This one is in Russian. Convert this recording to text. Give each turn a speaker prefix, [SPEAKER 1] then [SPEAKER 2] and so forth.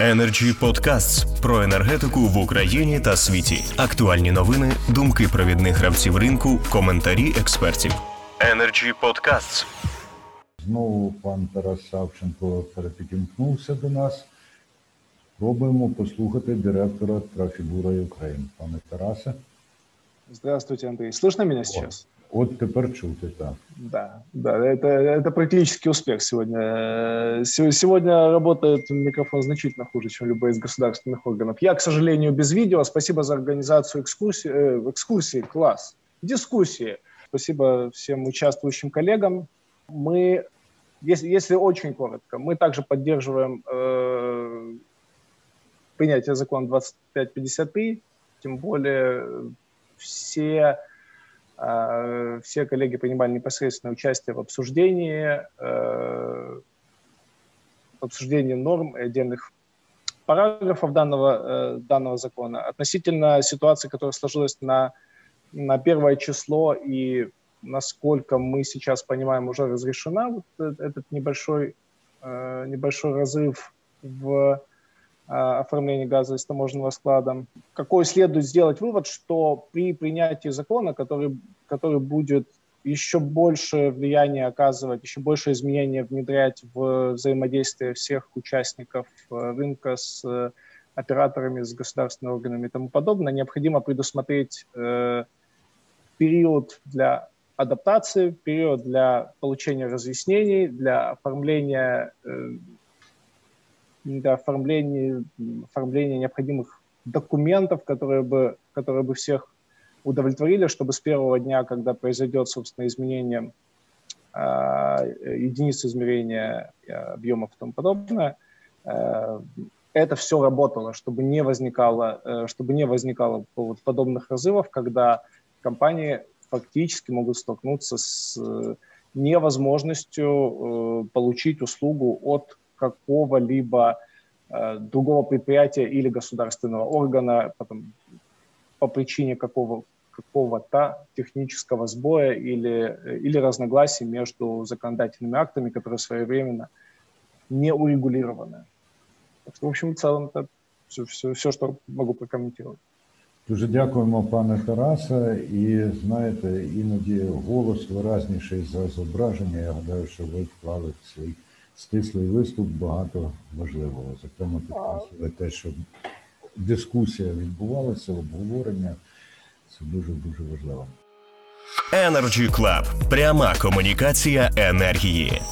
[SPEAKER 1] Energy Podcasts про енергетику в Україні та світі. Актуальні новини, думки провідних гравців ринку, коментарі експертів. Energy Podcasts.
[SPEAKER 2] Знову пан Тарас Савченко перепідімкнувся до нас. Пробуємо послухати директора Трафігура Україн. Пане Тарасе,
[SPEAKER 3] Здравствуйте, Андрей. Слышно меня сейчас?
[SPEAKER 2] От тепер чути так.
[SPEAKER 3] Да, да, это, это практически успех сегодня. Се- Сегодня работает микрофон значительно хуже, чем любой из государственных органов. Я, к сожалению, без видео. Спасибо за организацию экскурсии. э, экскурсии, класс. Дискуссии. Спасибо всем участвующим коллегам. Мы, если, если очень коротко, мы также поддерживаем э, принятие закона 2553, тем более э, все все коллеги принимали непосредственное участие в обсуждении, э, обсуждении норм и отдельных параграфов данного, э, данного закона. Относительно ситуации, которая сложилась на, на первое число и насколько мы сейчас понимаем, уже разрешена вот э- этот небольшой, небольшой разрыв в а, оформлении газа из таможенного склада. Какой следует сделать вывод, что при принятии закона, который, который будет еще больше влияния оказывать, еще больше изменения внедрять в взаимодействие всех участников э, рынка с э, операторами, с государственными органами и тому подобное, необходимо предусмотреть э, период для адаптации, период для получения разъяснений, для оформления э, для оформления, оформления необходимых документов, которые бы, которые бы всех удовлетворили, чтобы с первого дня, когда произойдет, собственно, изменение э, единиц измерения э, объемов и тому подобное, э, это все работало, чтобы не возникало, э, чтобы не возникало подобных разрывов, когда компании фактически могут столкнуться с э, невозможностью э, получить услугу от какого-либо э, другого предприятия или государственного органа потом, по причине какого, какого-то технического сбоя или, э, или разногласий между законодательными актами, которые своевременно не урегулированы. Так что, в общем, в целом, это все, все, все, что могу прокомментировать.
[SPEAKER 2] Дуже дякуємо, пане Тарасе. І знаєте, іноді голос виразніший за зображення. Я гадаю, що ви вклали в свій стислий виступ багато важливого. Зокрема, підкреслили те, що дискусія відбувалася, обговорення. Це дуже дуже важливо.
[SPEAKER 1] Energy Club. Пряма комунікація енергії.